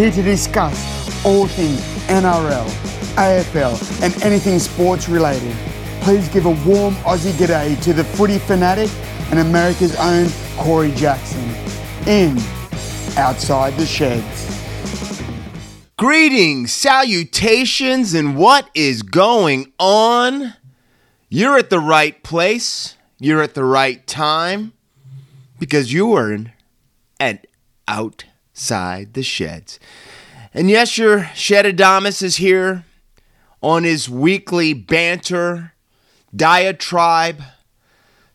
here to discuss all things NRL, AFL, and anything sports related. Please give a warm Aussie g'day to the footy fanatic and America's own Corey Jackson in Outside the Sheds. Greetings, salutations, and what is going on? You're at the right place. You're at the right time because you are in and outside the sheds. And yes, your Shedadamus is here on his weekly banter, diatribe,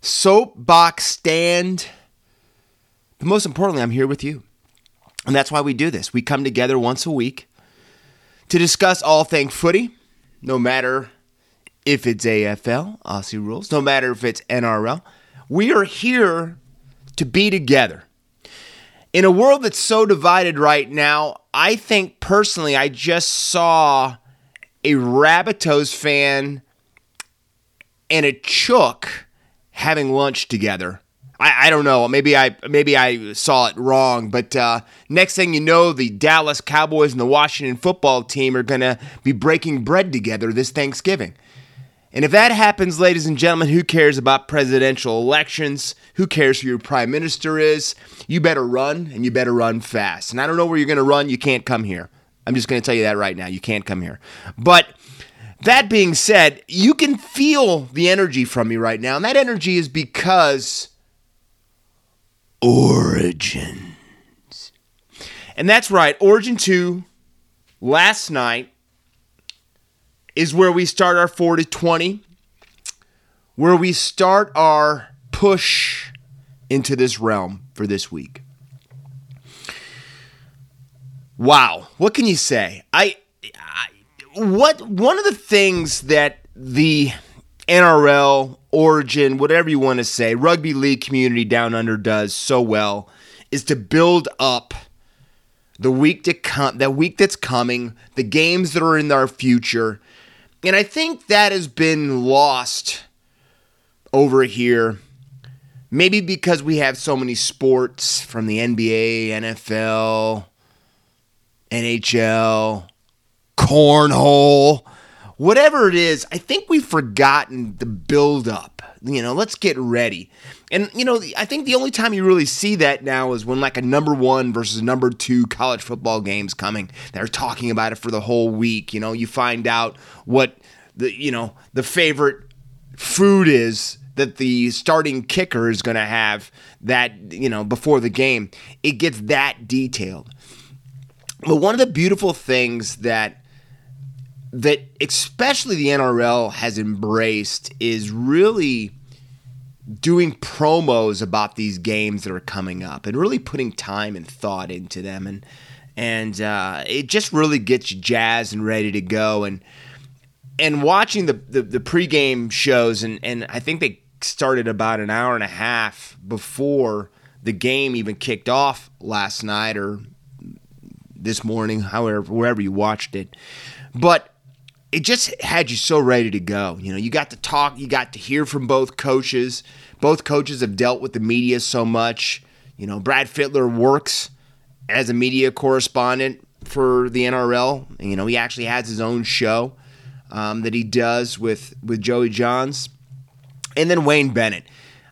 soapbox stand. But most importantly, I'm here with you. And that's why we do this. We come together once a week to discuss all things footy, no matter if it's AFL, Aussie rules, no matter if it's NRL. We are here to be together. In a world that's so divided right now, I think personally, I just saw a Rabbitohs fan and a Chook having lunch together I, I don't know. Maybe I maybe I saw it wrong, but uh, next thing you know, the Dallas Cowboys and the Washington football team are to be breaking bread together this Thanksgiving. And if that happens, ladies and gentlemen, who cares about presidential elections? Who cares who your prime minister is? You better run, and you better run fast. And I don't know where you're going to run. You can't come here. I'm just going to tell you that right now. You can't come here. But that being said, you can feel the energy from me right now. And that energy is because Origins. And that's right, Origin 2 last night is where we start our 4 to 20, where we start our push into this realm for this week. Wow, what can you say? I, I what one of the things that the NRL, Origin, whatever you want to say, rugby league community down under does so well is to build up the week to come, that week that's coming, the games that are in our future. And I think that has been lost over here. Maybe because we have so many sports from the NBA, NFL, NHL, cornhole whatever it is, I think we've forgotten the build up. You know, let's get ready. And, you know, I think the only time you really see that now is when, like, a number one versus number two college football game's coming. They're talking about it for the whole week. You know, you find out what the, you know, the favorite food is that the starting kicker is going to have that, you know, before the game. It gets that detailed. But one of the beautiful things that that especially the NRL has embraced is really doing promos about these games that are coming up and really putting time and thought into them and and uh, it just really gets you jazzed and ready to go and and watching the, the, the pregame shows and, and I think they started about an hour and a half before the game even kicked off last night or this morning, however wherever you watched it. But it just had you so ready to go. You know, you got to talk, you got to hear from both coaches. Both coaches have dealt with the media so much. You know, Brad Fittler works as a media correspondent for the NRL. You know, he actually has his own show um, that he does with with Joey Johns, and then Wayne Bennett.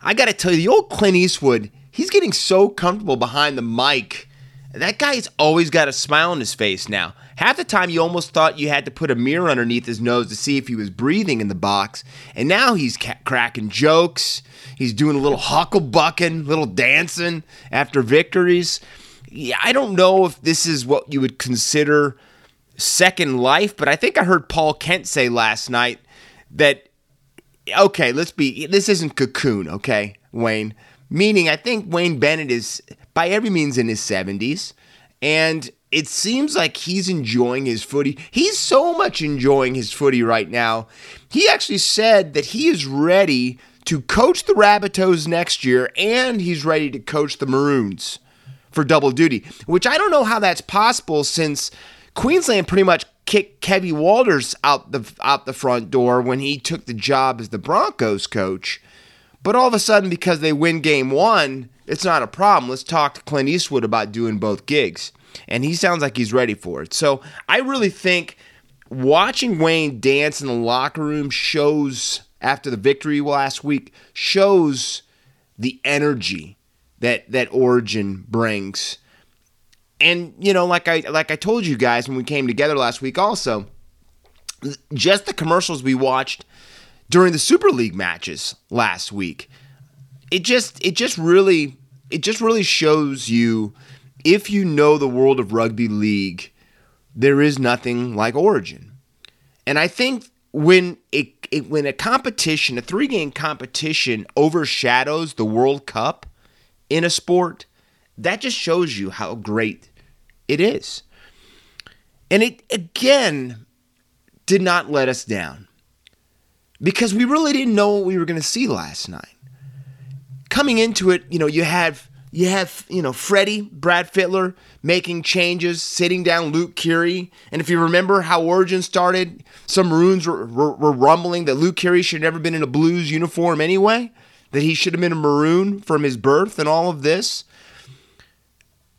I got to tell you, the old Clint Eastwood, he's getting so comfortable behind the mic. That guy's always got a smile on his face now. Half the time, you almost thought you had to put a mirror underneath his nose to see if he was breathing in the box. And now he's ca- cracking jokes. He's doing a little hucklebucking, little dancing after victories. Yeah, I don't know if this is what you would consider second life, but I think I heard Paul Kent say last night that, okay, let's be, this isn't cocoon, okay, Wayne? Meaning, I think Wayne Bennett is by every means in his 70s. And it seems like he's enjoying his footy. He's so much enjoying his footy right now. He actually said that he is ready to coach the Rabbitohs next year and he's ready to coach the Maroons for double duty, which I don't know how that's possible since Queensland pretty much kicked Kevy Walters out the out the front door when he took the job as the Broncos coach. But all of a sudden because they win game 1, it's not a problem. Let's talk to Clint Eastwood about doing both gigs. and he sounds like he's ready for it. So I really think watching Wayne dance in the locker room shows after the victory last week shows the energy that that Origin brings. And you know, like I like I told you guys when we came together last week also, just the commercials we watched during the Super League matches last week. It just it just really it just really shows you if you know the world of rugby league, there is nothing like Origin. And I think when it, it when a competition, a three game competition overshadows the World Cup in a sport, that just shows you how great it is. And it again did not let us down because we really didn't know what we were going to see last night. Coming into it, you know, you have you have, you know, Freddie, Brad Fittler making changes, sitting down Luke Keary. And if you remember how Origin started, some Maroons were, were, were rumbling that Luke Keary should never been in a Blues uniform anyway, that he should have been a Maroon from his birth and all of this.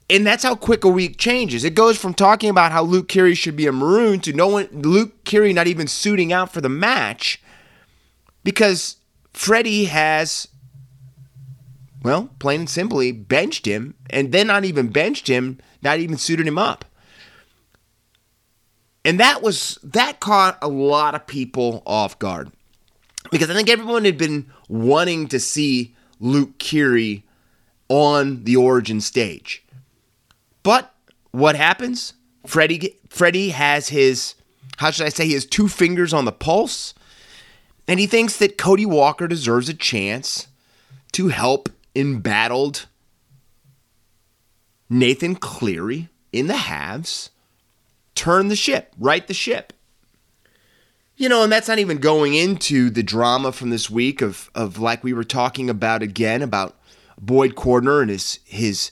And that's how quick a week changes. It goes from talking about how Luke Keary should be a Maroon to no one, Luke Keary not even suiting out for the match because Freddie has well, plain and simply, benched him, and then not even benched him, not even suited him up. And that was that caught a lot of people off guard. Because I think everyone had been wanting to see Luke Keary on the origin stage. But what happens? Freddie Freddie has his how should I say his two fingers on the pulse and he thinks that Cody Walker deserves a chance to help embattled Nathan Cleary in the halves, turn the ship, right the ship. You know, and that's not even going into the drama from this week of of like we were talking about again about Boyd Cordner and his his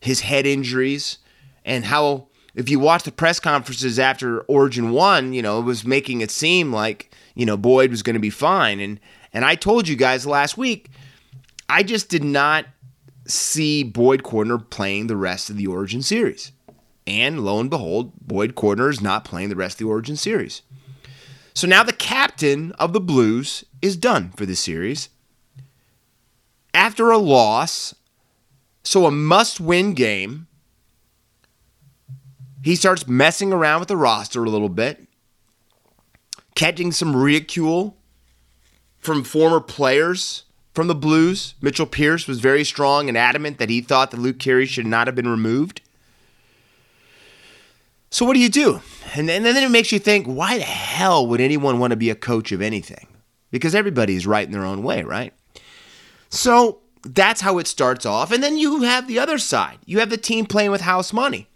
his head injuries and how if you watch the press conferences after Origin 1, you know, it was making it seem like, you know, Boyd was going to be fine and and I told you guys last week I just did not see Boyd Cordner playing the rest of the Origin series. And lo and behold, Boyd Cordner is not playing the rest of the Origin series. So now the captain of the Blues is done for the series. After a loss, so a must win game, he starts messing around with the roster a little bit, catching some ridicule from former players from the Blues. Mitchell Pearce was very strong and adamant that he thought that Luke Keary should not have been removed. So what do you do? And and then it makes you think, why the hell would anyone want to be a coach of anything? Because everybody's right in their own way, right? So that's how it starts off. And then you have the other side. You have the team playing with house money.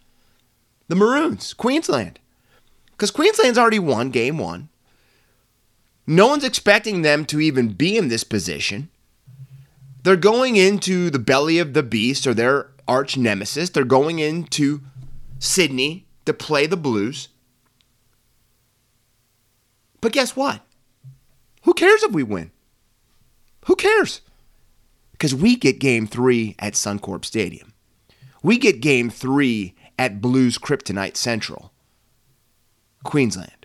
The Maroons, Queensland. Because Queensland's already won game one. No one's expecting them to even be in this position. They're going into the belly of the beast or their arch nemesis. They're going into Sydney to play the Blues. But guess what? Who cares if we win? Who cares? Because we get game three at Suncorp Stadium. We get game three at Blues Kryptonite Central, Queensland.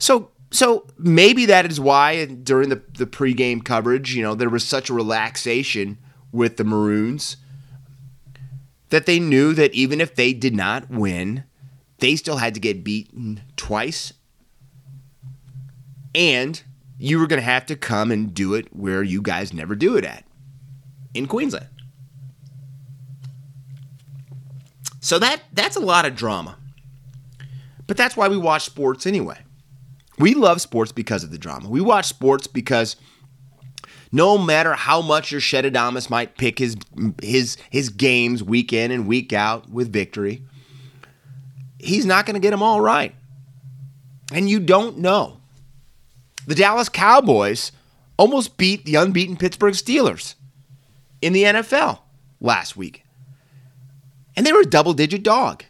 So so maybe that is why during the, the pregame coverage, you know, there was such a relaxation with the Maroons that they knew that even if they did not win, they still had to get beaten twice. And you were going to have to come and do it where you guys never do it at in Queensland. So that that's a lot of drama. But that's why we watch sports anyway. We love sports because of the drama. We watch sports because no matter how much your Shedadamas might pick his his his games week in and week out with victory, he's not going to get them all right. And you don't know. The Dallas Cowboys almost beat the unbeaten Pittsburgh Steelers in the NFL last week. And they were a double digit dog.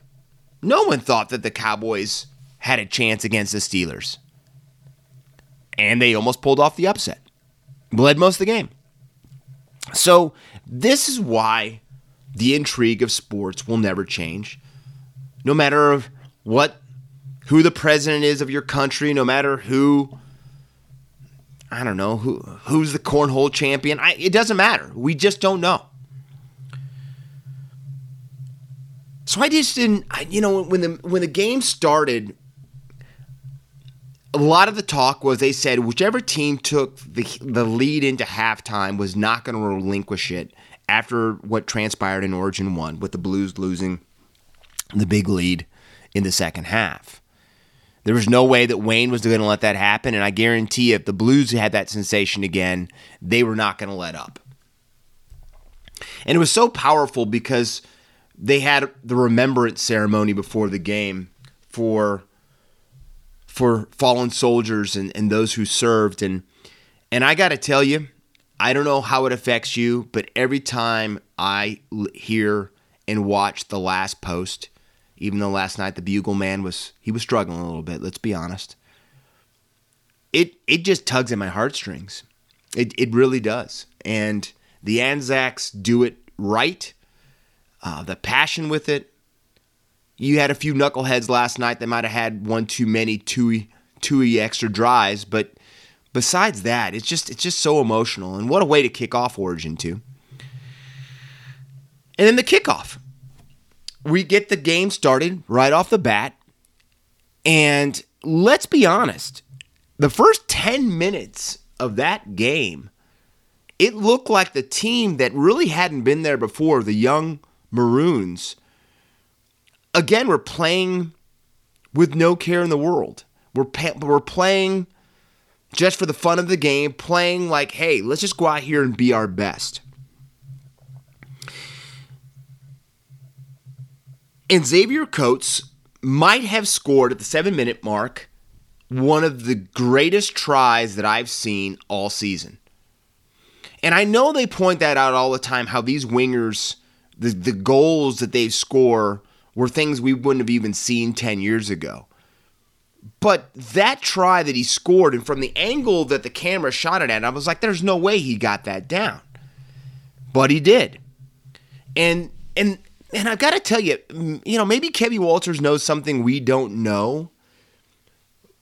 No one thought that the Cowboys had a chance against the Steelers and they almost pulled off the upset. Led most of the game. So this is why the intrigue of sports will never change. No matter of what who the president is of your country, no matter who I don't know who who's the cornhole champion. I, it doesn't matter. We just don't know. So I just didn't. I, you know, when the when the game started, a lot of the talk was they said whichever team took the the lead into halftime was not going to relinquish it after what transpired in Origin One, with the Blues losing the big lead in the second half. There was no way that Wayne was going to let that happen, and I guarantee if the Blues had that sensation again, they were not going to let up. And it was so powerful because they had the remembrance ceremony before the game for for fallen soldiers and, and those who served and and I got to tell you, I don't know how it affects you, but every time I hear and watch the last post, even though last night the bugle man was he was struggling a little bit, let's be honest. It it just tugs at my heartstrings. It it really does. And the Anzacs do it right. Uh, the passion with it. You had a few knuckleheads last night that might have had one too many two two extra drives, but besides that, it's just it's just so emotional. And what a way to kick off Origin too. And then the kickoff we get the game started right off the bat. And let's be honest, the first 10 minutes of that game, it looked like the team that really hadn't been there before, the young Maroons, again, we're playing with no care in the world. We're, we're playing just for the fun of the game, playing like, hey, let's just go out here and be our best. And Xavier Coates might have scored at the seven minute mark one of the greatest tries that I've seen all season. And I know they point that out all the time how these wingers, the, the goals that they score, were things we wouldn't have even seen 10 years ago. But that try that he scored, and from the angle that the camera shot it at, I was like, there's no way he got that down. But he did. And and and I've got to tell you, you know, maybe Kevin Walters knows something we don't know,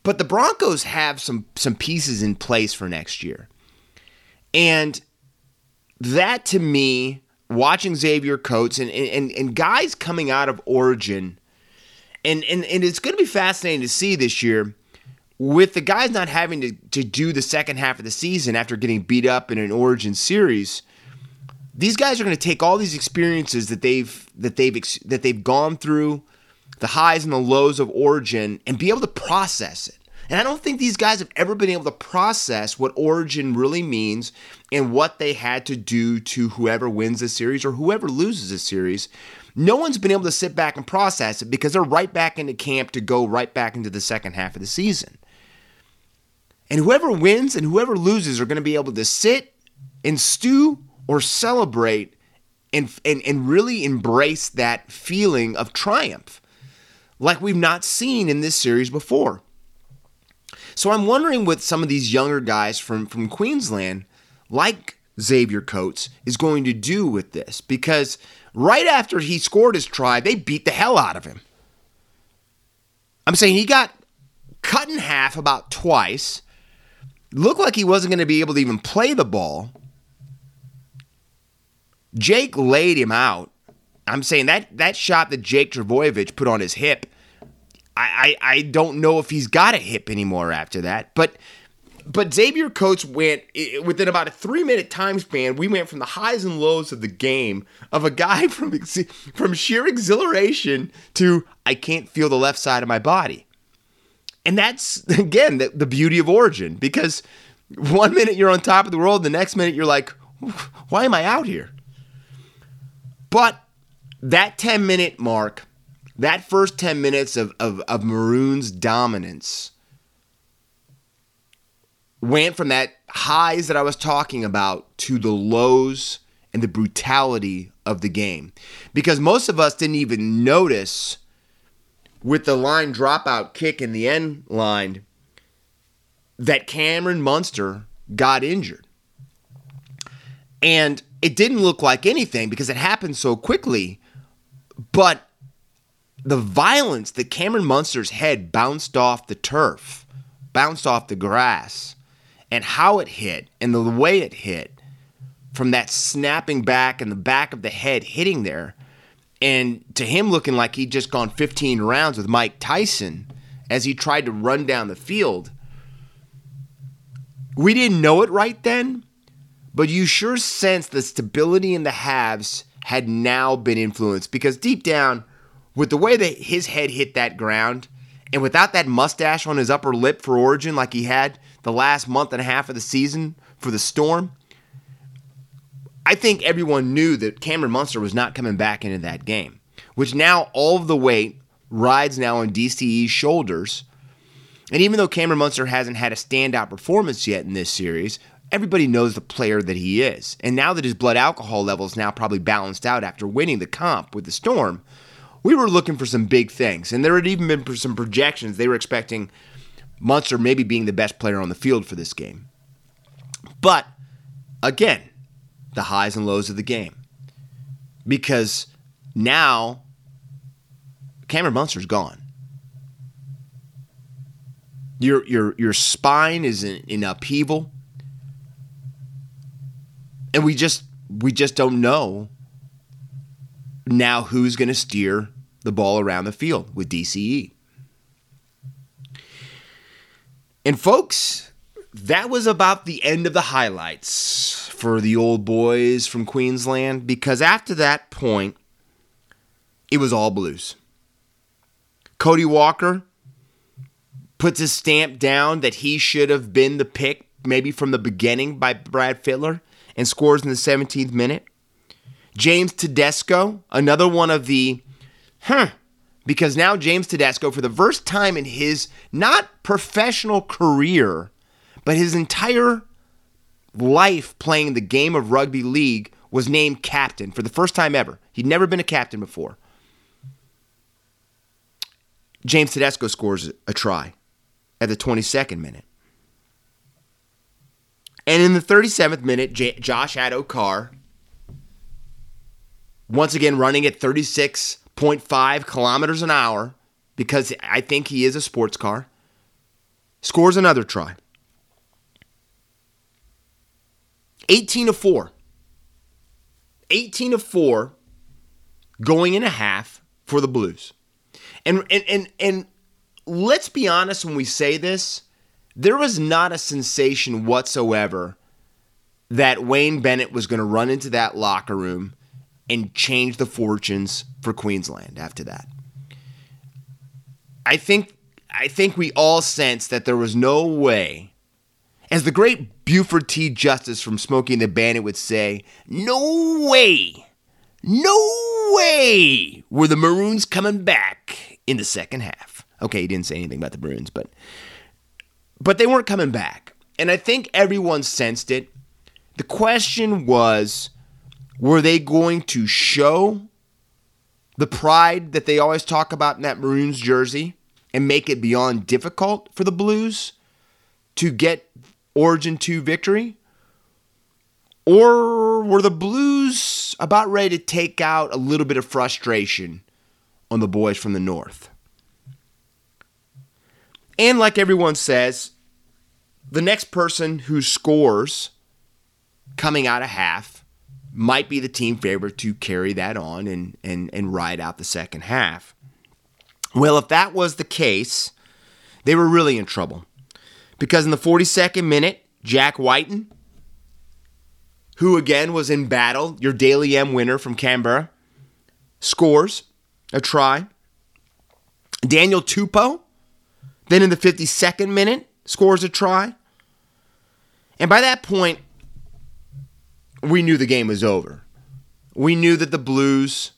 but the Broncos have some some pieces in place for next year, and that to me, watching Xavier Coates and and, and guys coming out of Origin, and and and it's going to be fascinating to see this year. With the guys not having to, to do the second half of the season after getting beat up in an Origin series, these guys are going to take all these experiences that they've that they've that they've gone through, the highs and the lows of Origin, and be able to process it. And I don't think these guys have ever been able to process what Origin really means and what they had to do to whoever wins the series or whoever loses the series. No one's been able to sit back and process it because they're right back into camp to go right back into the second half of the season. And whoever wins and whoever loses are going to be able to sit and stew or celebrate and, and, and really embrace that feeling of triumph like we've not seen in this series before. So I'm wondering what some of these younger guys from, from Queensland, like Xavier Coates, is going to do with this because right after he scored his try, they beat the hell out of him. I'm saying he got cut in half about twice. Looked like he wasn't going to be able to even play the ball. Jake laid him out. I'm saying that that shot that Jake Trbojevic put on his hip, I, I, I don't know if he's got a hip anymore after that. But but Xavier Coates went within about a three minute time span. We went from the highs and lows of the game of a guy from from sheer exhilaration to I can't feel the left side of my body, and that's again the, the beauty of Origin because one minute you're on top of the world, the next minute you're like, why am I out here? But that 10 minute mark, that first 10 minutes of, of, of Maroons' dominance went from that highs that I was talking about to the lows and the brutality of the game. Because most of us didn't even notice with the line dropout kick in the end line that Cameron Munster got injured. And it didn't look like anything because it happened so quickly. But the violence that Cameron Munster's head bounced off the turf, bounced off the grass, and how it hit and the way it hit from that snapping back and the back of the head hitting there, and to him looking like he'd just gone 15 rounds with Mike Tyson as he tried to run down the field. We didn't know it right then, but you sure sense the stability in the halves had now been influenced because deep down, with the way that his head hit that ground, and without that mustache on his upper lip for Origin like he had the last month and a half of the season for the Storm, I think everyone knew that Cameron Munster was not coming back into that game, which now all of the weight rides now on DCE's shoulders. And even though Cameron Munster hasn't had a standout performance yet in this series, everybody knows the player that he is. And now that his blood alcohol level is now probably balanced out after winning the comp with the Storm, we were looking for some big things. And there had even been some projections. They were expecting Munster maybe being the best player on the field for this game. But again, the highs and lows of the game. Because now Cameron Munster's gone. Your your your spine is in, in upheaval. And we just we just don't know now who's going to steer the ball around the field with DCE. And folks, that was about the end of the highlights for the old boys from Queensland because after that point, it was all blues. Cody Walker puts his stamp down that he should have been the pick, maybe from the beginning by Brad Fittler, and scores in the 17th minute. James Tedesco, another one of the, huh, because now James Tedesco, for the first time in his not professional career, but his entire life playing the game of rugby league, was named captain for the first time ever. He'd never been a captain before. James Tedesco scores a try at the 22nd minute. And in the 37th minute, J- Josh Addo-Carr, once again running at 36.5 kilometers an hour, because I think he is a sports car, scores another try. 18 to 4. 18 to 4 going in a half for the Blues. And and and and let's be honest when we say this, there was not a sensation whatsoever that Wayne Bennett was going to run into that locker room and change the fortunes for Queensland after that. I think I think we all sense that there was no way as the great Buford T. Justice from Smoking the Bandit would say, no way, no way were the Maroons coming back in the second half. Okay, he didn't say anything about the Maroons, but but they weren't coming back. And I think everyone sensed it. The question was, were they going to show the pride that they always talk about in that Maroons jersey and make it beyond difficult for the Blues to get Origin 2 victory? Or were the Blues about ready to take out a little bit of frustration on the boys from the North? And like everyone says, the next person who scores coming out of half might be the team favorite to carry that on and, and, and ride out the second half. Well, if that was the case, they were really in trouble. Because in the 42nd minute, Jack Wighton, who again was in battle, your Dally M winner from Canberra, scores a try. Daniel Tupou, then in the 52nd minute, scores a try. And by that point, we knew the game was over. We knew that the Blues.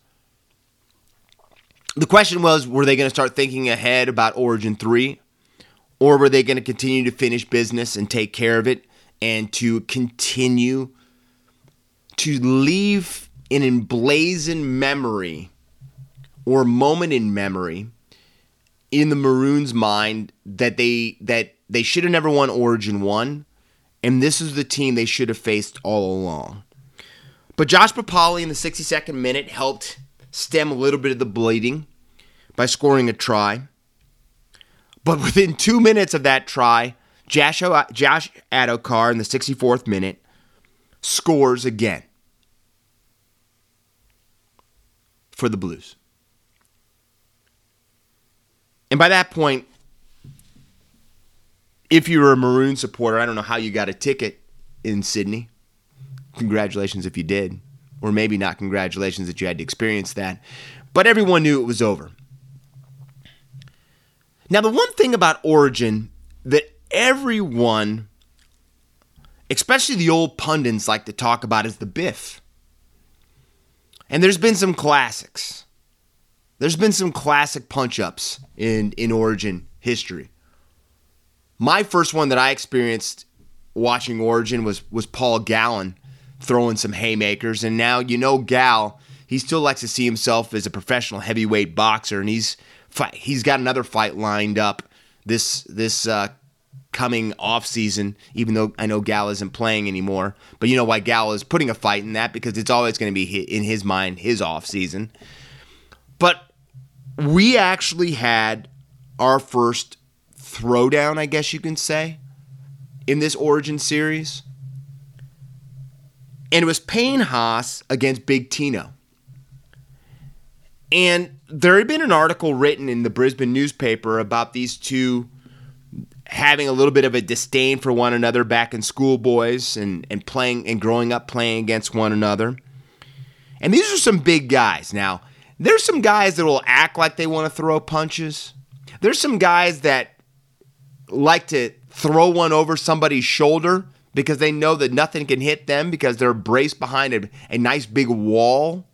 The question was were they going to start thinking ahead about Origin 3? Or were they going to continue to finish business and take care of it and to continue to leave an emblazoned memory or moment in memory in the Maroons' mind that they that they should have never won Origin 1 and this is the team they should have faced all along. But Josh Papalii in the 62nd minute helped stem a little bit of the bleeding by scoring a try. But within two minutes of that try, Josh, uh, Josh Addo-Carr in the 64th minute scores again for the Blues. And by that point, if you're a Maroon supporter, I don't know how you got a ticket in Sydney. Congratulations if you did. Or maybe not congratulations that you had to experience that. But everyone knew it was over. Now, the one thing about Origin that everyone, especially the old pundits, like to talk about is the biff. And there's been some classics. There's been some classic punch ups in, in Origin history. My first one that I experienced watching Origin was was Paul Gallen throwing some haymakers, and now you know Gal. He still likes to see himself as a professional heavyweight boxer, and he's he's got another fight lined up this this uh, coming off season. Even though I know Gal isn't playing anymore, but you know why Gal is putting a fight in that because it's always going to be in his mind his off season. But we actually had our first throwdown, I guess you can say, in this Origin series. And it was Payne Haas against Big Tino. And there had been an article written in the Brisbane newspaper about these two having a little bit of a disdain for one another back in schoolboys and, and playing and growing up playing against one another. And these are some big guys. Now, there's some guys that will act like they want to throw punches. There's some guys that like to throw one over somebody's shoulder because they know that nothing can hit them because they're braced behind a, a nice big wall.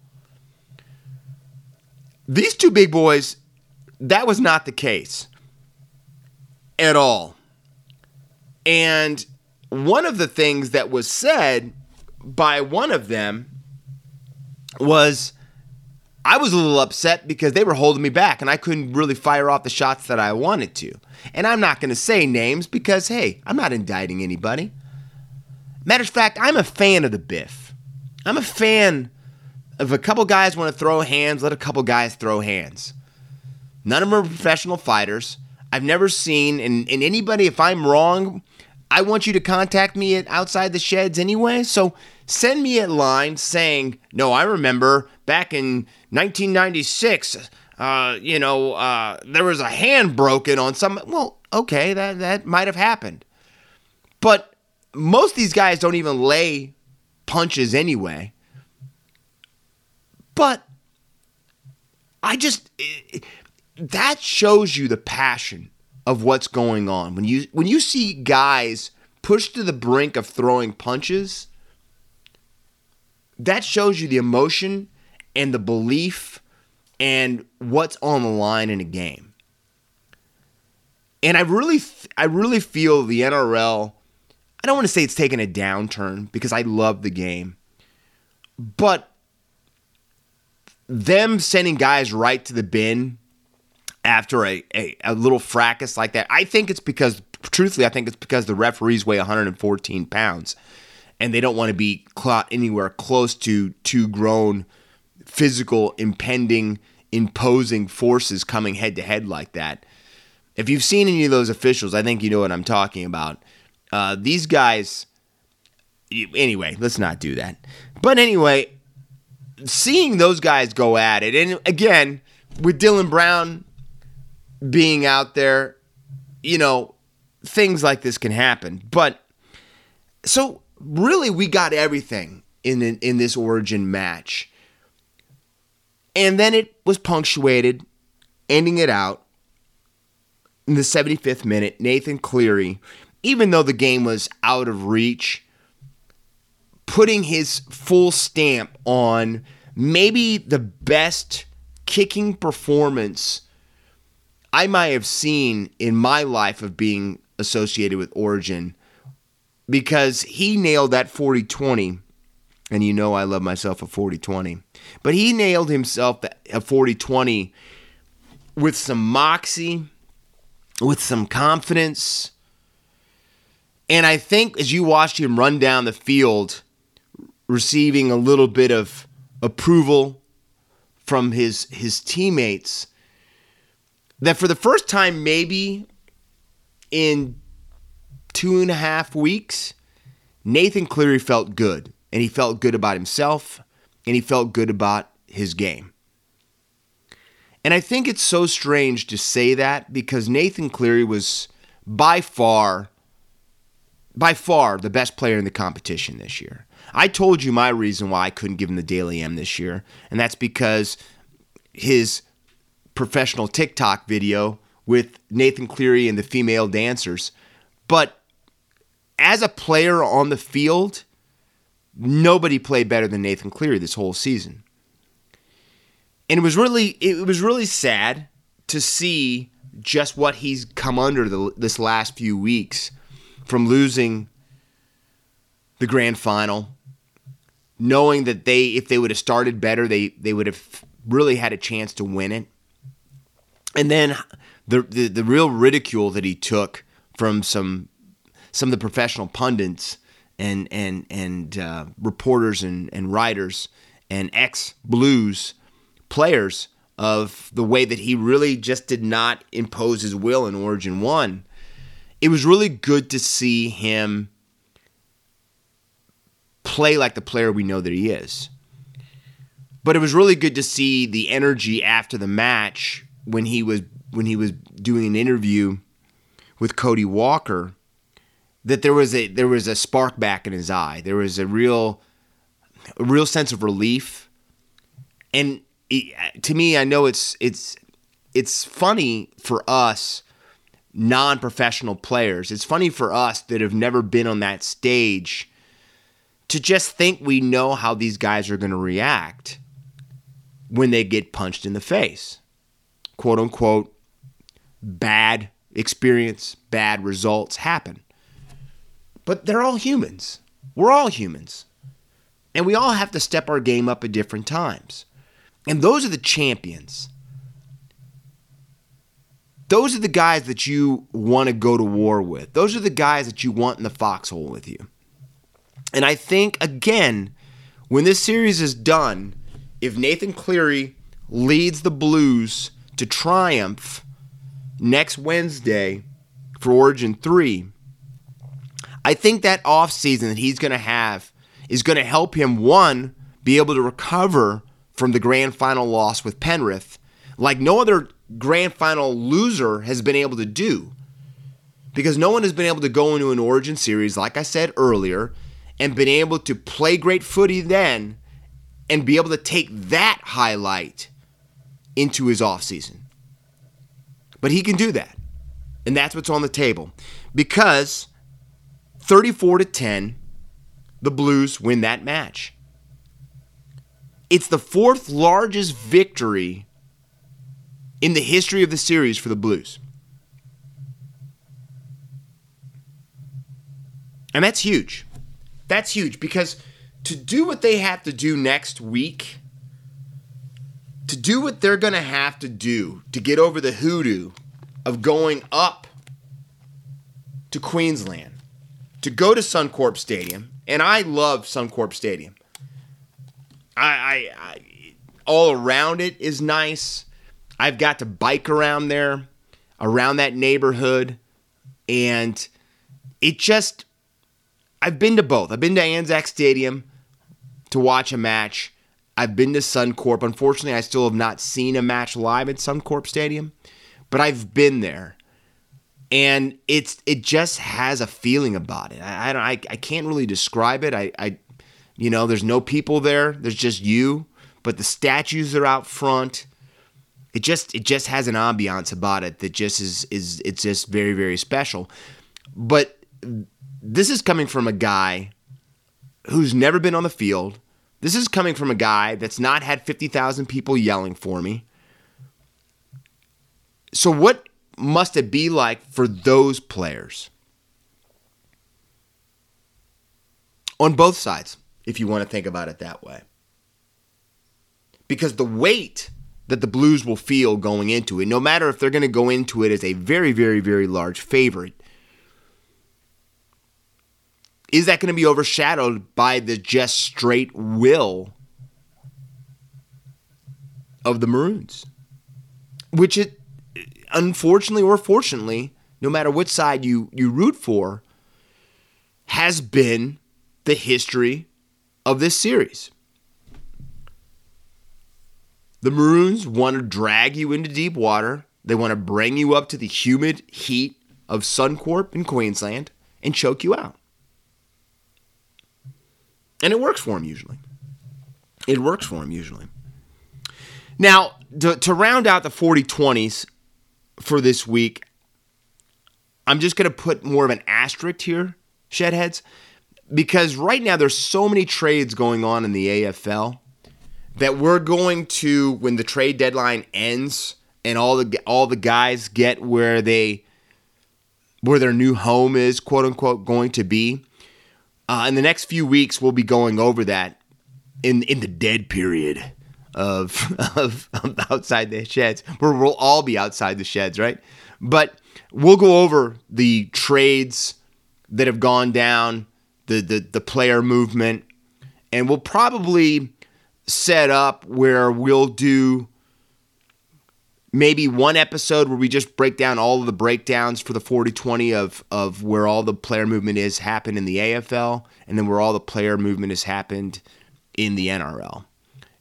These two big boys, that was not the case at all. And one of the things that was said by one of them was I was a little upset because they were holding me back and I couldn't really fire off the shots that I wanted to. And I'm not going to say names because, hey, I'm not indicting anybody. Matter of fact, I'm a fan of the Biff. I'm a fan of a couple guys want to throw hands, let a couple guys throw hands. None of them are professional fighters. I've never seen, and, and anybody, if I'm wrong, I want you to contact me at outside the sheds anyway. So send me a line saying, no, I remember back in 1996, uh, you know, uh, there was a hand broken on some. Well, okay, that, that might have happened. But most of these guys don't even lay punches anyway. But I just it, that shows you the passion of what's going on. When you when you see guys pushed to the brink of throwing punches, that shows you the emotion and the belief and what's on the line in a game. And I really I really feel the NRL I don't want to say it's taken a downturn because I love the game. But them sending guys right to the bin after a, a, a, little fracas like that, I think it's because, truthfully, I think it's because the referees weigh 114 pounds and they don't want to be caught anywhere close to two grown, physical, impending, imposing forces coming head to head like that. If you've seen any of those officials, I think you know what I'm talking about. Uh, these guys, anyway, let's not do that. But anyway, seeing those guys go at it, and again, with Dylan Brown being out there, you know, things like this can happen. But so really, we got everything in in, in this Origin match, and then it was punctuated, ending it out in the 75th minute. Nathan Cleary, even though the game was out of reach putting his full stamp on maybe the best kicking performance I might have seen in my life of being associated with Origin because he nailed that 40 20. And you know I love myself a 40 20. But he nailed himself a 40 20 with some moxie, with some confidence. And I think as you watched him run down the field, receiving a little bit of approval from his his teammates that for the first time maybe in two and a half weeks nathan cleary felt good and he felt good about himself and he felt good about his game. And i think it's so strange to say that because nathan cleary was by far by far the best player in the competition this year. I told you my reason why I couldn't give him the Dally M this year, and that's because his professional TikTok video with Nathan Cleary and the female dancers. But as a player on the field, nobody played better than Nathan Cleary this whole season. And it was really it was really sad to see just what he's come under the, this last few weeks from losing the grand final knowing that they if they would have started better, they they would have really had a chance to win it. And then the the, the real ridicule that he took from some some of the professional pundits and and and uh, reporters and and writers and ex Blues players of the way that he really just did not impose his will in Origin One. It was really good to see him play like the player we know that he is. But it was really good to see the energy after the match when he was when he was doing an interview with Cody Walker that there was a there was a spark back in his eye. There was a real a real sense of relief. And it, to me, I know it's it's it's funny for us non-professional players. It's funny for us that have never been on that stage to just think we know how these guys are going to react when they get punched in the face. Quote unquote, bad experience, bad results happen. But they're all humans. We're all humans. And we all have to step our game up at different times. And those are the champions. Those are the guys that you want to go to war with. Those are the guys that you want in the foxhole with you. And I think, again, when this series is done, if Nathan Cleary leads the Blues to triumph next Wednesday for Origin 3, I think that offseason that he's going to have is going to help him, one, be able to recover from the grand final loss with Penrith like no other grand final loser has been able to do. Because no one has been able to go into an Origin series, like I said earlier, and been able to play great footy then and be able to take that highlight into his offseason. But he can do that. And that's what's on the table. Because 34 to 10, the Blues win that match. It's the fourth largest victory in the history of the series for the Blues. And that's huge. That's huge because to do what they have to do next week, to do what they're going to have to do to get over the hoodoo of going up to Queensland, to go to Suncorp Stadium, and I love Suncorp Stadium. I, I, I all around it is nice. I've got to bike around there, around that neighborhood, and it just I've been to both. I've been to Anzac Stadium to watch a match. I've been to Suncorp. Unfortunately, I still have not seen a match live at Suncorp Stadium, but I've been there, and it's it just has a feeling about it. I I, I, I can't really describe it. I, I you know, there's no people there. There's just you, but the statues are out front. It just it just has an ambiance about it that just is is it's just very very special. But this is coming from a guy who's never been on the field. This is coming from a guy that's not had 50,000 people yelling for me. So, what must it be like for those players? On both sides, if you want to think about it that way. Because the weight that the Blues will feel going into it, no matter if they're going to go into it as a very, very, very large favorite, is that going to be overshadowed by the just straight will of the Maroons? Which it unfortunately or fortunately, no matter which side you you root for, has been the history of this series. The Maroons want to drag you into deep water. They want to bring you up to the humid heat of Suncorp in Queensland and choke you out. And it works for them usually. It works for them usually. Now, to, to round out the 40 20s for this week, I'm just going to put more of an asterisk here, Shedheads, because right now there's so many trades going on in the AFL that we're going to when the trade deadline ends and all the all the guys get where they where their new home is quote unquote going to be. Uh, in the next few weeks, we'll be going over that in in the dead period of, of, of outside the sheds, where we'll all be outside the sheds, right? But we'll go over the trades that have gone down, the the, the player movement, and we'll probably set up where we'll do maybe one episode where we just break down all of the breakdowns for the 40-20 of of where all the player movement is happened in the AFL and then where all the player movement has happened in the NRL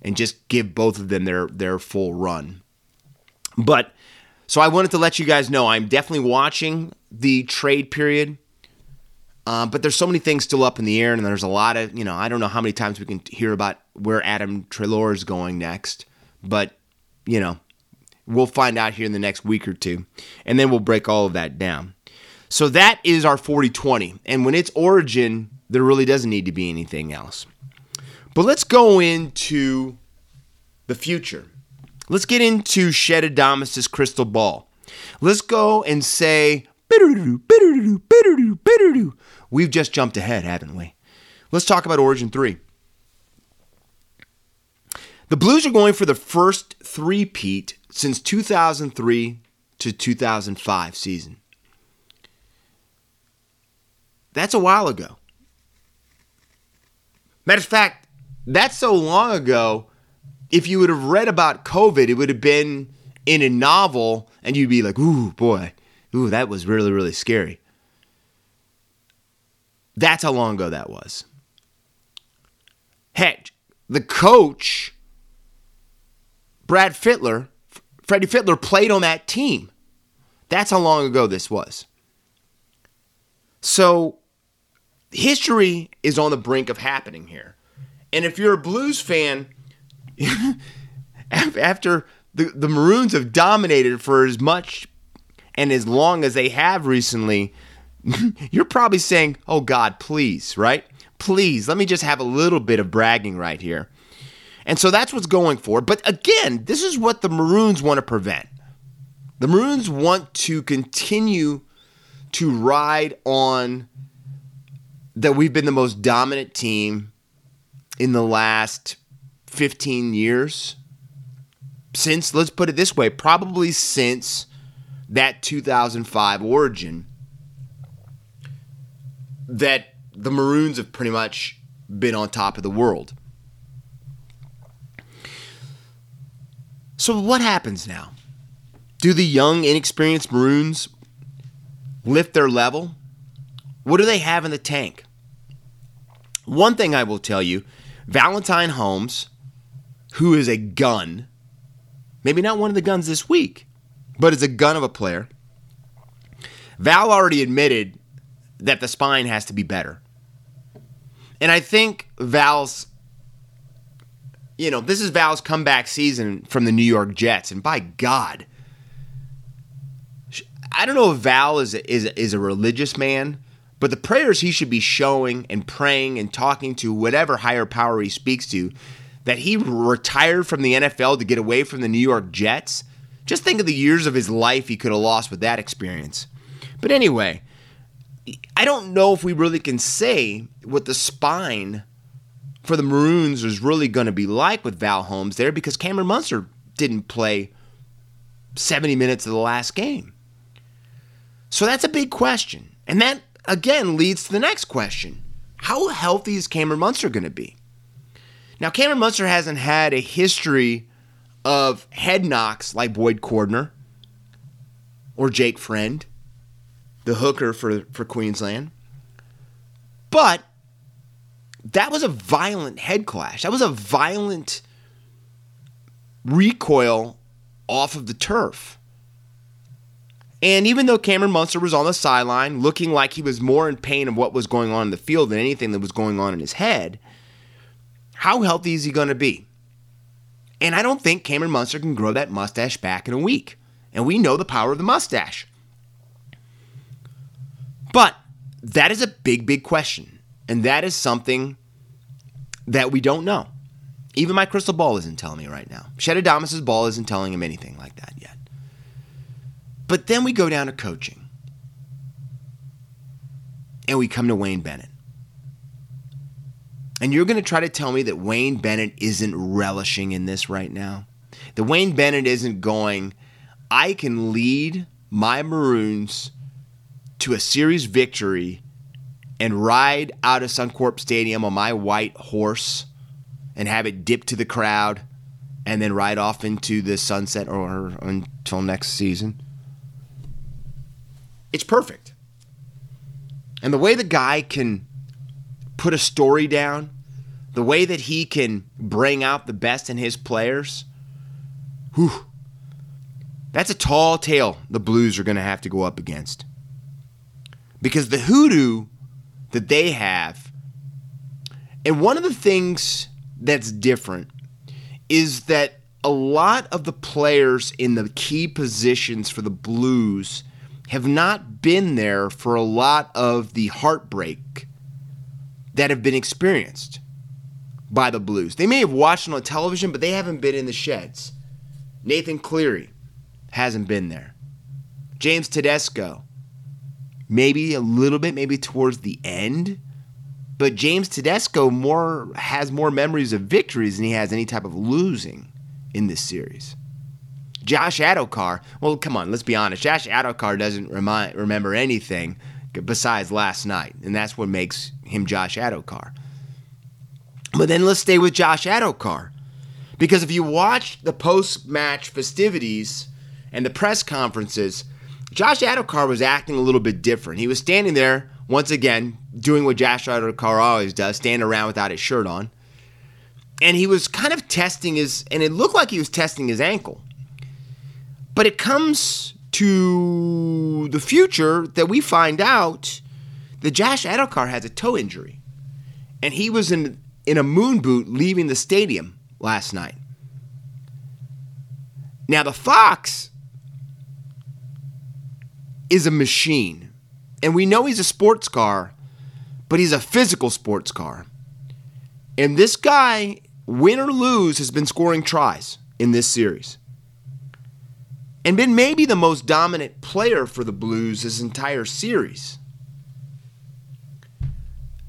and just give both of them their their full run. But so I wanted to let you guys know I'm definitely watching the trade period. Uh, but there's so many things still up in the air, and there's a lot of, you know, I don't know how many times we can hear about where Adam Treloar is going next. But, you know, we'll find out here in the next week or two. And then we'll break all of that down. So that is our 40 20. And when it's origin, there really doesn't need to be anything else. But let's go into the future. Let's get into Shedadamus' crystal ball. Let's go and say, we've just jumped ahead, haven't we? Let's talk about Origin 3. The Blues are going for the first three-peat since 2003 to 2005 season. That's a while ago. Matter of fact, that's so long ago. If you would have read about COVID, it would have been in a novel, and you'd be like, ooh, boy, ooh, that was really, really scary. That's how long ago that was. Heck, the coach, Brad Fittler, Freddie Fittler, played on that team. That's how long ago this was. So, history is on the brink of happening here. And if you're a Blues fan, after the, the Maroons have dominated for as much and as long as they have recently, you're probably saying, oh God, please, right? Please, let me just have a little bit of bragging right here. And so that's what's going for. But again, this is what the Maroons want to prevent. The Maroons want to continue to ride on that we've been the most dominant team in the last 15 years. Since, let's put it this way, probably since that 2005 origin, that the Maroons have pretty much been on top of the world. So, what happens now? Do the young, inexperienced Maroons lift their level? What do they have in the tank? One thing I will tell you Valentine Holmes, who is a gun, maybe not one of the guns this week, but is a gun of a player. Val already admitted that the spine has to be better. And I think Val's, you know, this is Val's comeback season from the New York Jets. And by God, I don't know if Val is a, is, is a religious man, but the prayers he should be showing and praying and talking to whatever higher power he speaks to, that he retired from the NFL to get away from the New York Jets. Just think of the years of his life he could have lost with that experience. But anyway, I don't know if we really can say what the spine for the Maroons is really going to be like with Val Holmes there because Cameron Munster didn't play 70 minutes of the last game. So that's a big question. And that again leads to the next question how healthy is Cameron Munster going to be? Now, Cameron Munster hasn't had a history of head knocks like Boyd Cordner or Jake Friend, the hooker for, for Queensland. But that was a violent head clash. That was a violent recoil off of the turf. And even though Cameron Munster was on the sideline looking like he was more in pain of what was going on in the field than anything that was going on in his head, how healthy is he going to be? And I don't think Cameron Munster can grow that mustache back in a week. And we know the power of the mustache. But that is a big, big question. And that is something that we don't know. Even my crystal ball isn't telling me right now. Shedadamus' ball isn't telling him anything like that yet. But then we go down to coaching. And we come to Wayne Bennett. And you're going to try to tell me that Wayne Bennett isn't relishing in this right now? That Wayne Bennett isn't going, I can lead my Maroons to a series victory and ride out of Suncorp Stadium on my white horse and have it dip to the crowd and then ride off into the sunset or until next season. It's perfect. And the way the guy can put a story down, the way that he can bring out the best in his players, whew, that's a tall tale the Blues are going to have to go up against. Because the hoodoo that they have, and one of the things that's different is that a lot of the players in the key positions for the Blues have not been there for a lot of the heartbreak that have been experienced by the Blues. They may have watched it on television, but they haven't been in the sheds. Nathan Cleary hasn't been there. James Tedesco, maybe a little bit, maybe towards the end. But James Tedesco more has more memories of victories than he has any type of losing in this series. Josh Addo well, come on, let's be honest. Josh Addo doesn't remind, remember anything besides last night, and that's what makes him Josh Addo But then let's stay with Josh Addo Because if you watch the post match festivities and the press conferences, Josh Addo was acting a little bit different. He was standing there, once again, doing what Josh Addo always does, standing around without his shirt on. And he was kind of testing his, and it looked like he was testing his ankle. But it comes to the future that we find out that Josh Addo has a toe injury. And he was in, in a moon boot leaving the stadium last night. Now, the Fox is a machine. And we know he's a sports car, but he's a physical sports car. And this guy, win or lose, has been scoring tries in this series and been maybe the most dominant player for the Blues this entire series.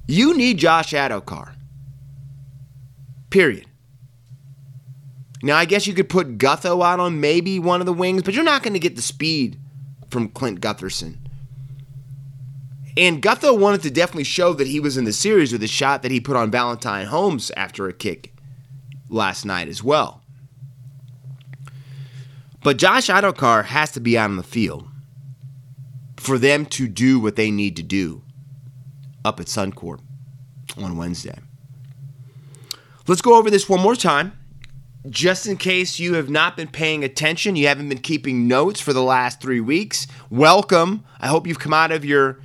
You need Josh Addo Period. Now, I guess you could put Gutho out on maybe one of the wings, but you're not going to get the speed from Clint Gutherson. And Gutho wanted to definitely show that he was in the series with a shot that he put on Valentine Holmes after a kick last night as well. But Josh Addo has to be out on the field for them to do what they need to do up at Suncorp on Wednesday. Let's go over this one more time. Just in case you have not been paying attention, you haven't been keeping notes for the last three weeks, welcome. I hope you've come out of your,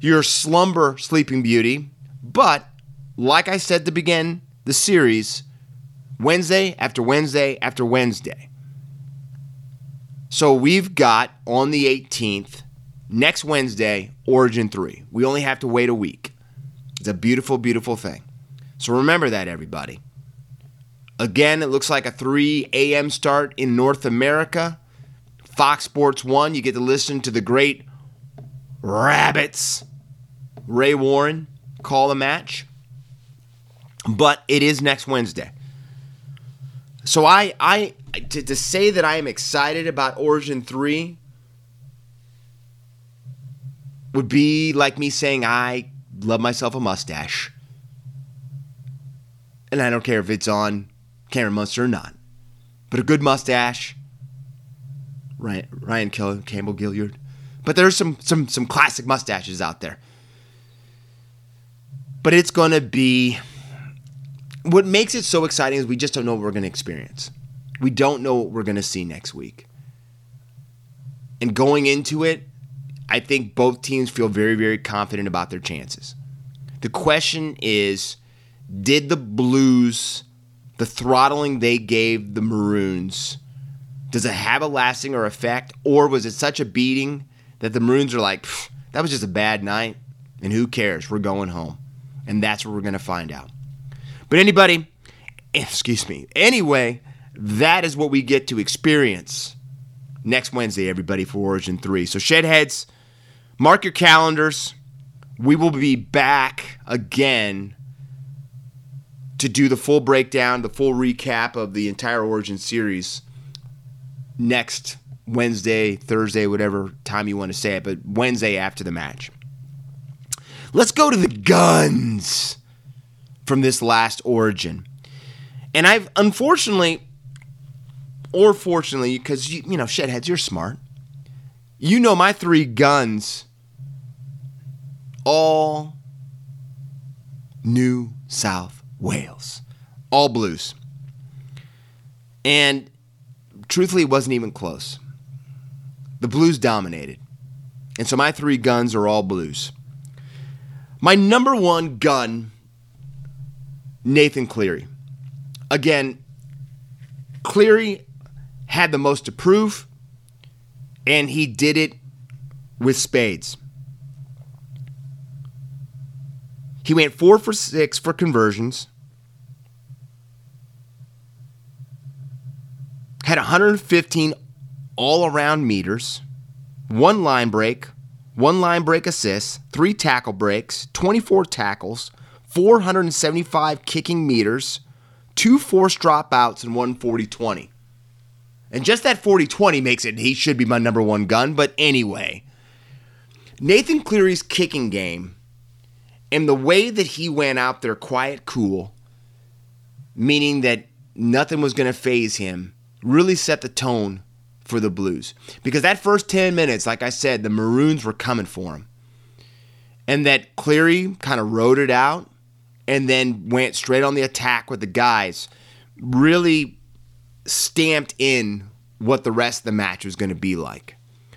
your slumber, Sleeping Beauty. But, like I said to begin the series, Wednesday after Wednesday after Wednesday, so we've got on the 18th, next Wednesday, Origin 3. We only have to wait a week. It's a beautiful, beautiful thing. So remember that, everybody. Again, it looks like a 3 a.m. start in North America. Fox Sports 1, you get to listen to the great Rabbits, Ray Warren, call the match. But it is next Wednesday. So I, I to, to say that I am excited about Origin 3 would be like me saying I love myself a mustache. And I don't care if it's on Cameron Munster or not. But a good mustache. Ryan, Ryan Campbell Gillard. But there's some some some classic mustaches out there. But it's gonna be what makes it so exciting is we just don't know what we're gonna experience. We don't know what we're gonna see next week. And going into it, I think both teams feel very, very confident about their chances. The question is did the Blues, the throttling they gave the Maroons, does it have a lasting or effect? Or was it such a beating that the Maroons are like, that was just a bad night, and who cares? We're going home. And that's what we're going to find out. But anybody, excuse me, anyway, that is what we get to experience next Wednesday, everybody, for Origin 3. So, Shedheads, Mark your calendars. We will be back again to do the full breakdown, the full recap of the entire Origin series next Wednesday, Thursday, whatever time you want to say it, but Wednesday after the match. Let's go to the guns from this last Origin. And I've unfortunately, or fortunately, because you, you know, shedheads, you're smart. You know my three guns all New South Wales, all blues. And truthfully, it wasn't even close. The blues dominated. And so my three guns are all blues. My number one gun, Nathan Cleary. Again, Cleary had the most to prove, and he did it with spades. He went four for six for conversions. Had 115 all around meters, one line break, one line break assist, three tackle breaks, 24 tackles, 475 kicking meters, two forced dropouts, and one 40 20. And just that 40 20 makes it he should be my number one gun. But anyway, Nathan Cleary's kicking game and the way that he went out there quiet, cool, meaning that nothing was going to faze him, really set the tone for the Blues. Because that first 10 minutes, like I said, the Maroons were coming for him. And that Cleary kind of rode it out and then went straight on the attack with the guys, really stamped in what the rest of the match was going to be like.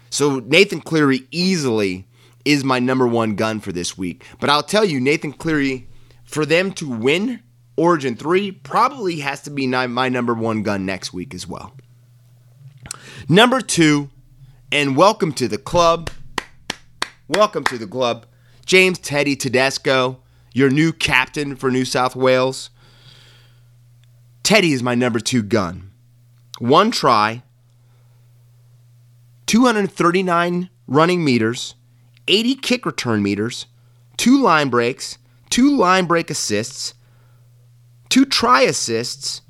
So Nathan Cleary easily is my number one gun for this week. But I'll tell you, Nathan Cleary, for them to win Origin 3, probably has to be my number one gun next week as well. Number two, and welcome to the club. Welcome to the club. James Teddy Tedesco, your new captain for New South Wales. Teddy is my number two gun. One try, 239 running meters, 80 kick return meters, two line breaks, two line break assists, two try assists,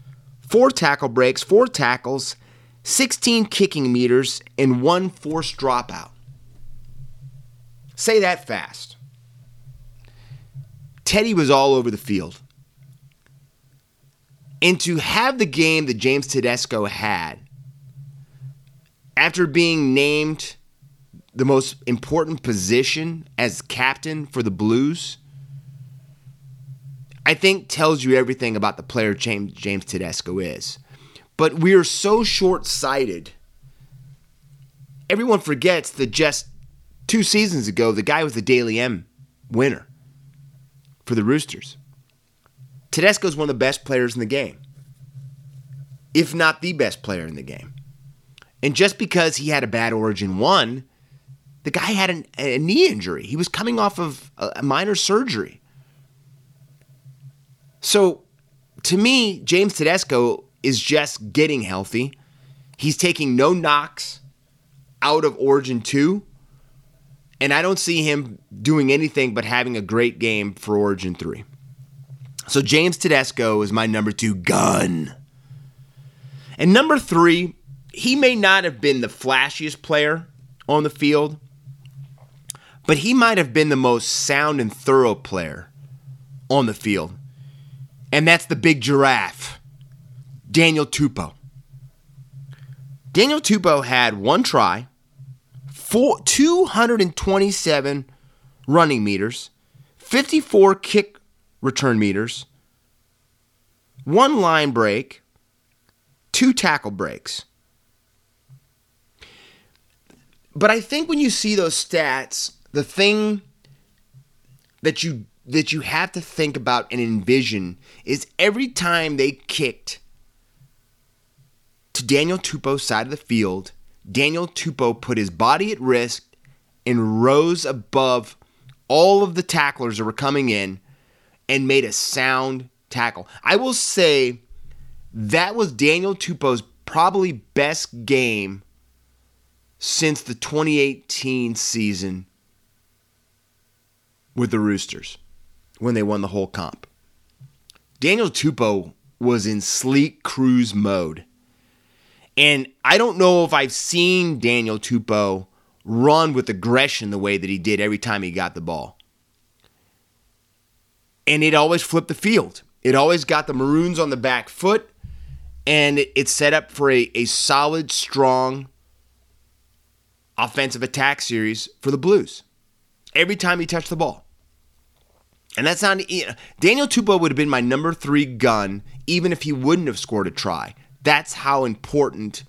four tackle breaks, four tackles, 16 kicking meters, and one forced dropout. Say that fast. Teddy was all over the field. And to have the game that James Tedesco had, after being named the most important position as captain for the Blues, I think tells you everything about the player James, James Tedesco is. But we are so short sighted. Everyone forgets that just two seasons ago, the guy was the Dally M winner for the Roosters. Tedesco is one of the best players in the game, if not the best player in the game. And just because he had a bad Origin 1 the guy had an, a knee injury. He was coming off of a minor surgery. So, to me, James Tedesco is just getting healthy. He's taking no knocks out of Origin 2. And I don't see him doing anything but having a great game for Origin 3. So James Tedesco is my number two gun. And number three, he may not have been the flashiest player on the field, but he might have been the most sound and thorough player on the field. And that's the big giraffe, Daniel Tupou. Daniel Tupou had one try, four, 227 running meters, 54 kick return meters, one line break, two tackle breaks. But I think when you see those stats, the thing that you that you have to think about and envision is every time they kicked to Daniel Tupou's side of the field, Daniel Tupou put his body at risk and rose above all of the tacklers that were coming in and made a sound tackle. I will say that was Daniel Tupou's probably best game since the 2018 season with the Roosters when they won the whole comp. Daniel Tupou was in sleek cruise mode. And I don't know if I've seen Daniel Tupou run with aggression the way that he did every time he got the ball. And it always flipped the field. It always got the Maroons on the back foot, and it set up for a, a solid, strong offensive attack series for the Blues every time he touched the ball. And that's not you know, Daniel Tupou would have been my number three gun even if he wouldn't have scored a try. That's how important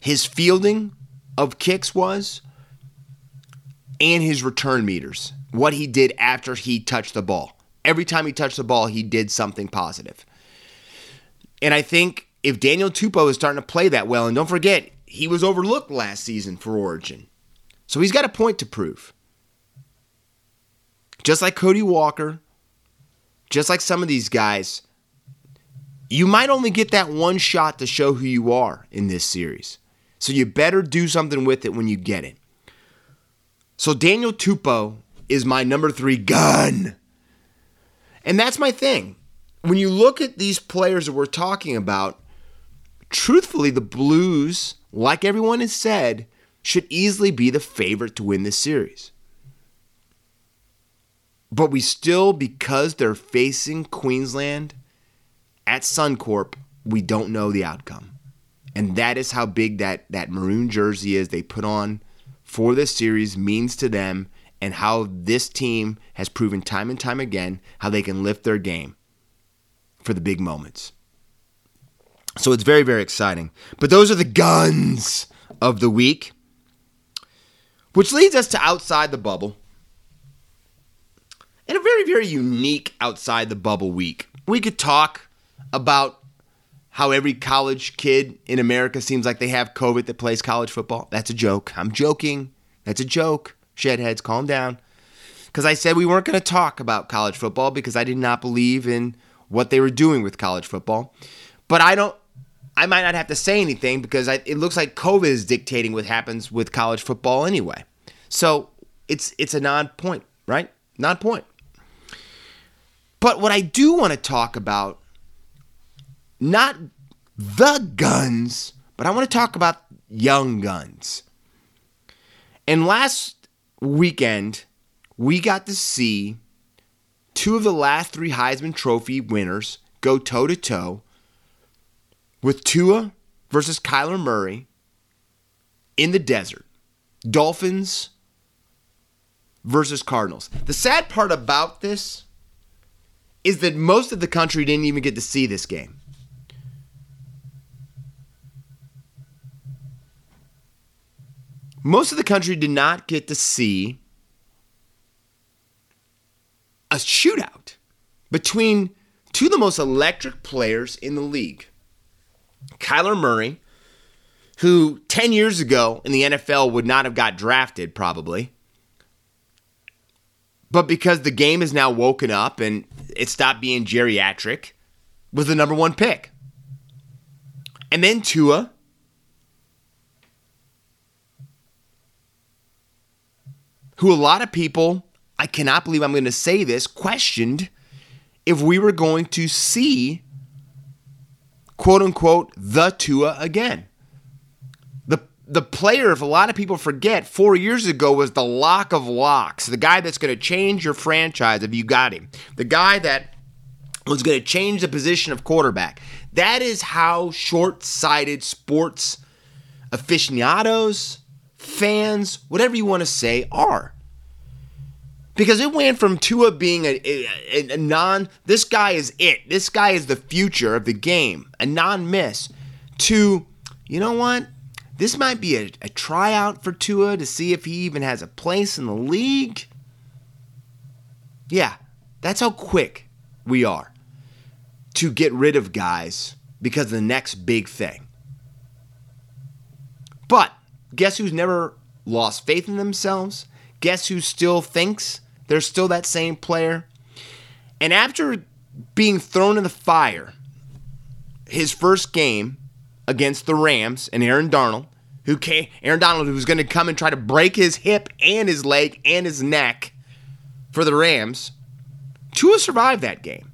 his fielding of kicks was and his return meters. What he did after he touched the ball. Every time he touched the ball, he did something positive. And I think if Daniel Tupou is starting to play that well, and don't forget, he was overlooked last season for Origin. So he's got a point to prove. Just like Cody Walker, just like some of these guys, you might only get that one shot to show who you are in this series. So you better do something with it when you get it. So Daniel Tupou is my number three gun. And that's my thing. When you look at these players that we're talking about, truthfully, the Blues, like everyone has said, should easily be the favorite to win this series. But we still, because they're facing Queensland at Suncorp, we don't know the outcome. And that is how big that, that maroon jersey is they put on for this series means to them and how this team has proven time and time again how they can lift their game for the big moments. So it's very, very exciting. But those are the guns of the week, which leads us to outside the bubble and a very, very unique outside the bubble week. We could talk about how every college kid in America seems like they have COVID that plays college football. That's a joke. I'm joking. That's a joke. Shedheads, calm down. Because I said we weren't going to talk about college football because I did not believe in what they were doing with college football. But I don't. I might not have to say anything because I, it looks like COVID is dictating what happens with college football anyway. So it's it's a non-point, right? Non-point. But what I do want to talk about, not the guns, but I want to talk about young guns. And last weekend, we got to see two of the last three Heisman Trophy winners go toe to toe with Tua versus Kyler Murray in the desert. Dolphins versus Cardinals. The sad part about this is that most of the country didn't even get to see this game. Most of the country did not get to see a shootout between two of the most electric players in the league. Kyler Murray, who 10 years ago in the NFL would not have got drafted, probably. But because the game is now woken up and it stopped being geriatric, was the number one pick. And then Tua. Who a lot of people, I cannot believe I'm going to say this, questioned if we were going to see, quote unquote, the Tua again. The, player, if a lot of people forget, four years ago was the lock of locks, the guy that's going to change your franchise if you got him, the guy that was going to change the position of quarterback. That is how short sighted sports aficionados, fans, whatever you want to say, are. Because it went from Tua being a, a, a non, this guy is it, this guy is the future of the game, a non miss, to, you know what? This might be a, a tryout for Tua to see if he even has a place in the league. Yeah, that's how quick we are to get rid of guys because of the next big thing. But guess who's never lost faith in themselves? Guess who still thinks they're still that same player? And after being thrown in the fire, his first game against the Rams and Aaron Donald, who came, Aaron Donald, who was going to come and try to break his hip and his leg and his neck for the Rams, Tua survived that game.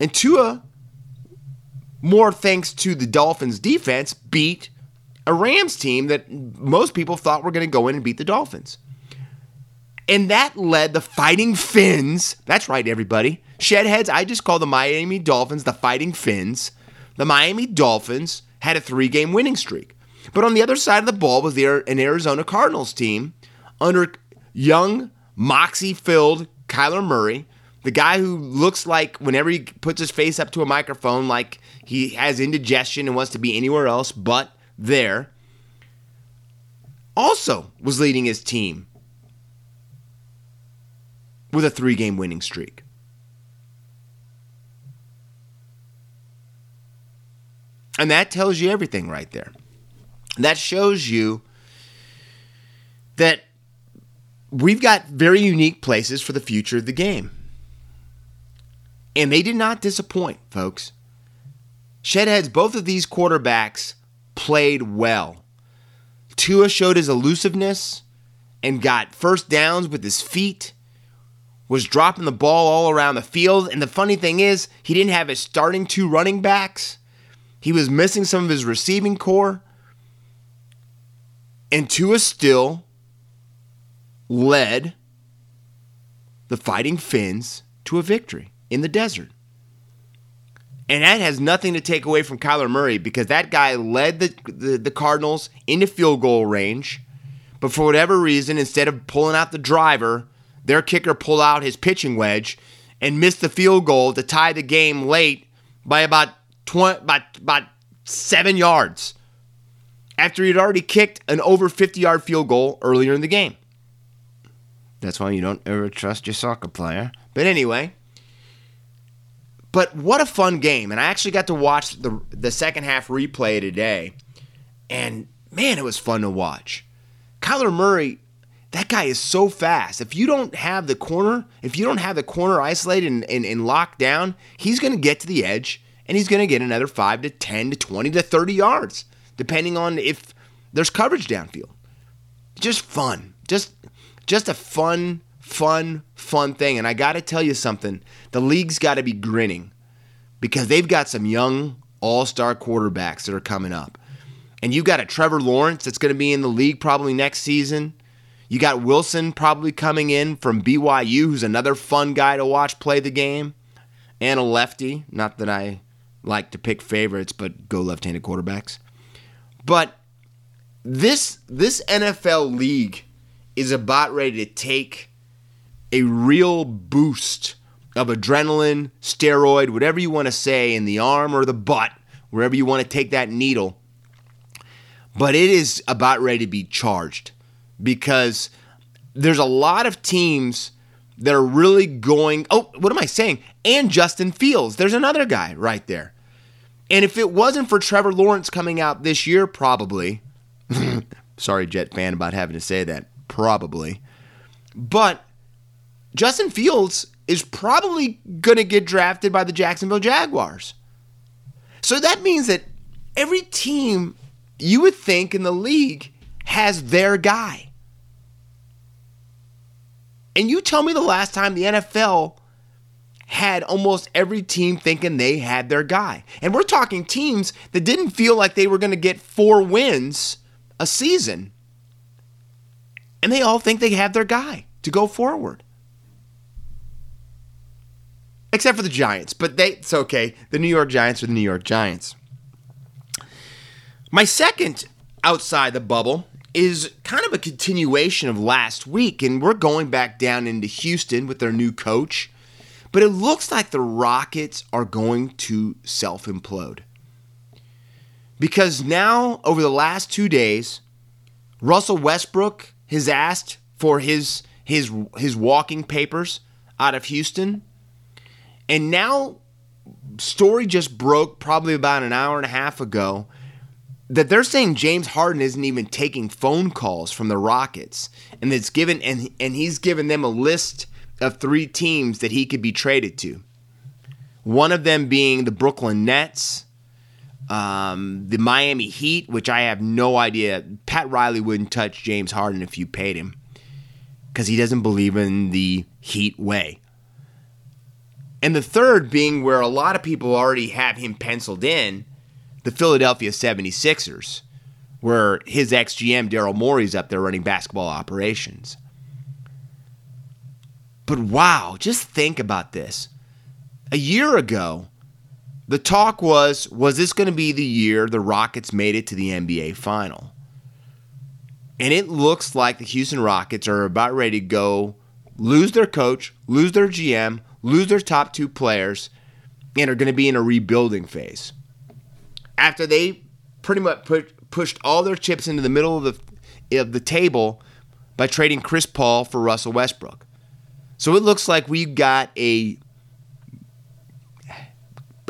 And Tua, more thanks to the Dolphins defense, beat a Rams team that most people thought were going to go in and beat the Dolphins. And that led the Fighting Fins, that's right, everybody. Shedheads, I just call the Miami Dolphins the Fighting Fins. The Miami Dolphins had a three game winning streak. But on the other side of the ball was the, an Arizona Cardinals team under young, moxie filled Kyler Murray, the guy who looks like whenever he puts his face up to a microphone, like he has indigestion and wants to be anywhere else but there, also was leading his team with a three game winning streak. And that tells you everything right there. That shows you that we've got very unique places for the future of the game. And they did not disappoint, folks. Shedheads, both of these quarterbacks played well. Tua showed his elusiveness and got first downs with his feet, was dropping the ball all around the field. And the funny thing is, he didn't have his starting two running backs, he was missing some of his receiving corps. And Tua still led the Fighting Fins to a victory in the desert. And that has nothing to take away from Kyler Murray because that guy led the, the, the, Cardinals into field goal range. But for whatever reason, instead of pulling out the driver, their kicker pulled out his pitching wedge and missed the field goal to tie the game late by about 20, by, about seven yards after he'd already kicked an over 50 yard field goal earlier in the game. That's why you don't ever trust your soccer player. But anyway, but what a fun game. And I actually got to watch the, the second half replay today. And man, it was fun to watch. Kyler Murray, that guy is so fast. If you don't have the corner, if you don't have the corner isolated and, and, and locked down, he's going to get to the edge and he's going to get another 5 to 10 to 20 to 30 yards, depending on if there's coverage downfield. Just fun. Just just a fun fun, fun thing. And I got to tell you something the league's got to be grinning because they've got some young all star quarterbacks that are coming up. And you've got a Trevor Lawrence that's going to be in the league probably next season. You got Wilson probably coming in from BYU, who's another fun guy to watch play the game, and a lefty. Not that I like to pick favorites, but go left handed quarterbacks. But this this NFL league is about ready to take a real boost of adrenaline, steroid, whatever you want to say, in the arm or the butt, wherever you want to take that needle. But it is about ready to be charged because there's a lot of teams that are really going. Oh, what am I saying? And Justin Fields. There's another guy right there. And if it wasn't for Trevor Lawrence coming out this year, probably. sorry, Jet fan, about having to say that. Probably. But Justin Fields is probably going to get drafted by the Jacksonville Jaguars. So that means that every team you would think in the league has their guy. And you tell me the last time the NFL had almost every team thinking they had their guy. And we're talking teams that didn't feel like they were going to get four wins a season. And they all think they have their guy to go forward. Except for the Giants, but they it's okay. The New York Giants are the New York Giants. My second outside the bubble is kind of a continuation of last week, and we're going back down into Houston with their new coach. But it looks like the Rockets are going to self implode. Because now, over the last two days, Russell Westbrook has asked for his his his walking papers out of Houston. And now story just broke probably about an hour and a half ago that they're saying James Harden isn't even taking phone calls from the Rockets and it's given and and he's given them a list of three teams that he could be traded to. One of them being the Brooklyn Nets, um, the Miami Heat, which I have no idea. Pat Riley wouldn't touch James Harden if you paid him because he doesn't believe in the Heat way. And the third being where a lot of people already have him penciled in the Philadelphia 76ers, where his ex GM, Daryl Morey, is up there running basketball operations. But wow, just think about this. A year ago, the talk was was this going to be the year the Rockets made it to the NBA final? And it looks like the Houston Rockets are about ready to go lose their coach, lose their GM, lose their top two players, and are going to be in a rebuilding phase. After they pretty much put, pushed all their chips into the middle of the, of the table by trading Chris Paul for Russell Westbrook. So it looks like we've got a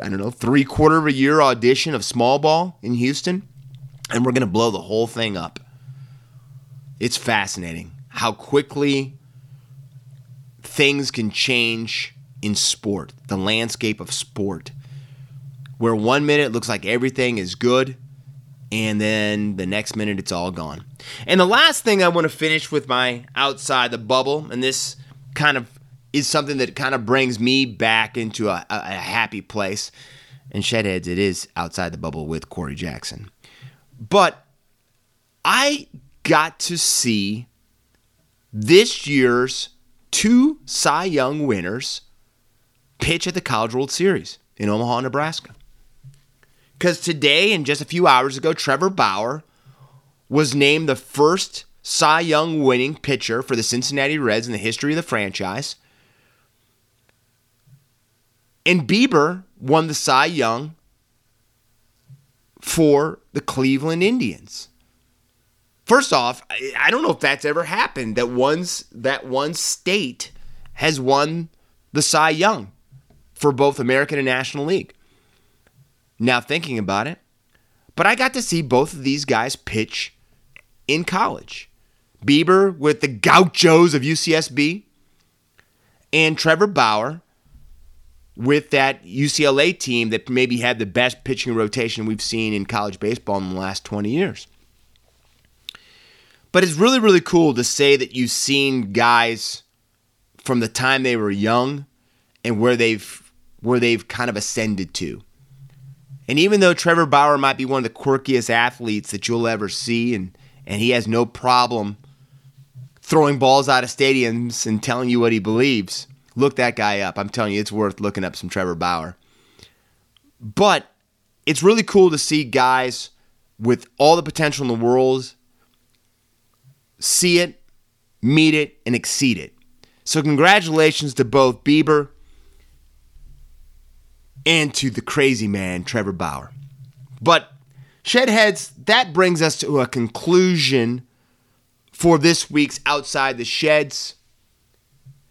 I don't know, three quarter of a year audition of small ball in Houston, and we're going to blow the whole thing up. It's fascinating how quickly things can change in sport, the landscape of sport, where one minute looks like everything is good, and then the next minute it's all gone. And the last thing I want to finish with my outside the bubble, and this kind of is something that kind of brings me back into a, a, a happy place. And Shedheads, it is outside the bubble with Corey Jackson. But I got to see this year's two Cy Young winners pitch at the College World Series in Omaha, Nebraska. Because today, and just a few hours ago, Trevor Bauer was named the first Cy Young winning pitcher for the Cincinnati Reds in the history of the franchise. And Bieber won the Cy Young for the Cleveland Indians. First off, I don't know if that's ever happened that one's that one state has won the Cy Young for both American and National League. Now thinking about it, but I got to see both of these guys pitch in college. Bieber with the Gauchos of UCSB and Trevor Bauer with that UCLA team that maybe had the best pitching rotation we've seen in college baseball in the last 20 years. But it's really, really cool to say that you've seen guys from the time they were young and where they've where they've kind of ascended to. And even though Trevor Bauer might be one of the quirkiest athletes that you'll ever see, and, and he has no problem throwing balls out of stadiums and telling you what he believes, Look that guy up. I'm telling you, it's worth looking up some Trevor Bauer. But it's really cool to see guys with all the potential in the world see it, meet it, and exceed it. So, congratulations to both Bieber and to the crazy man, Trevor Bauer. But, Shedheads, that brings us to a conclusion for this week's Outside the Sheds.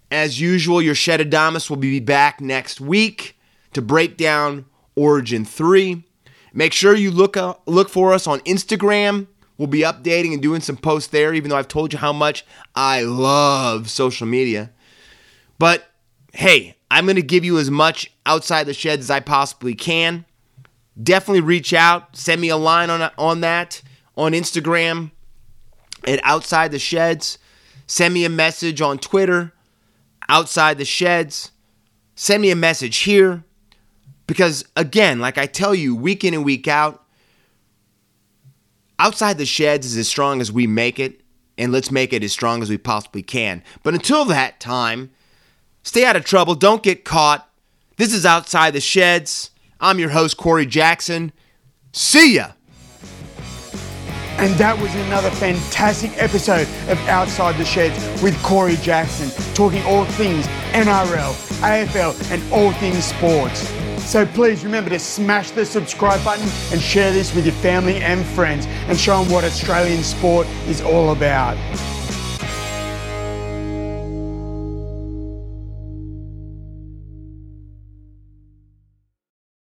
As usual, your Shedadamus will be back next week to break down Origin 3. Make sure you look uh, look for us on Instagram. We'll be updating and doing some posts there, even though I've told you how much I love social media. But hey, I'm going to give you as much outside the sheds as I possibly can. Definitely reach out, send me a line on, on that on Instagram at Outside the Sheds. Send me a message on Twitter outside the sheds, send me a message here. Because again, like I tell you week in and week out, Outside the Sheds is as strong as we make it, and let's make it as strong as we possibly can. But until that time, stay out of trouble, don't get caught. This is Outside the Sheds. I'm your host, Corey Jackson. See ya! And that was another fantastic episode of Outside the Sheds with Corey Jackson, talking all things NRL, AFL, and all things sports. So please remember to smash the subscribe button and share this with your family and friends and show them what Australian sport is all about.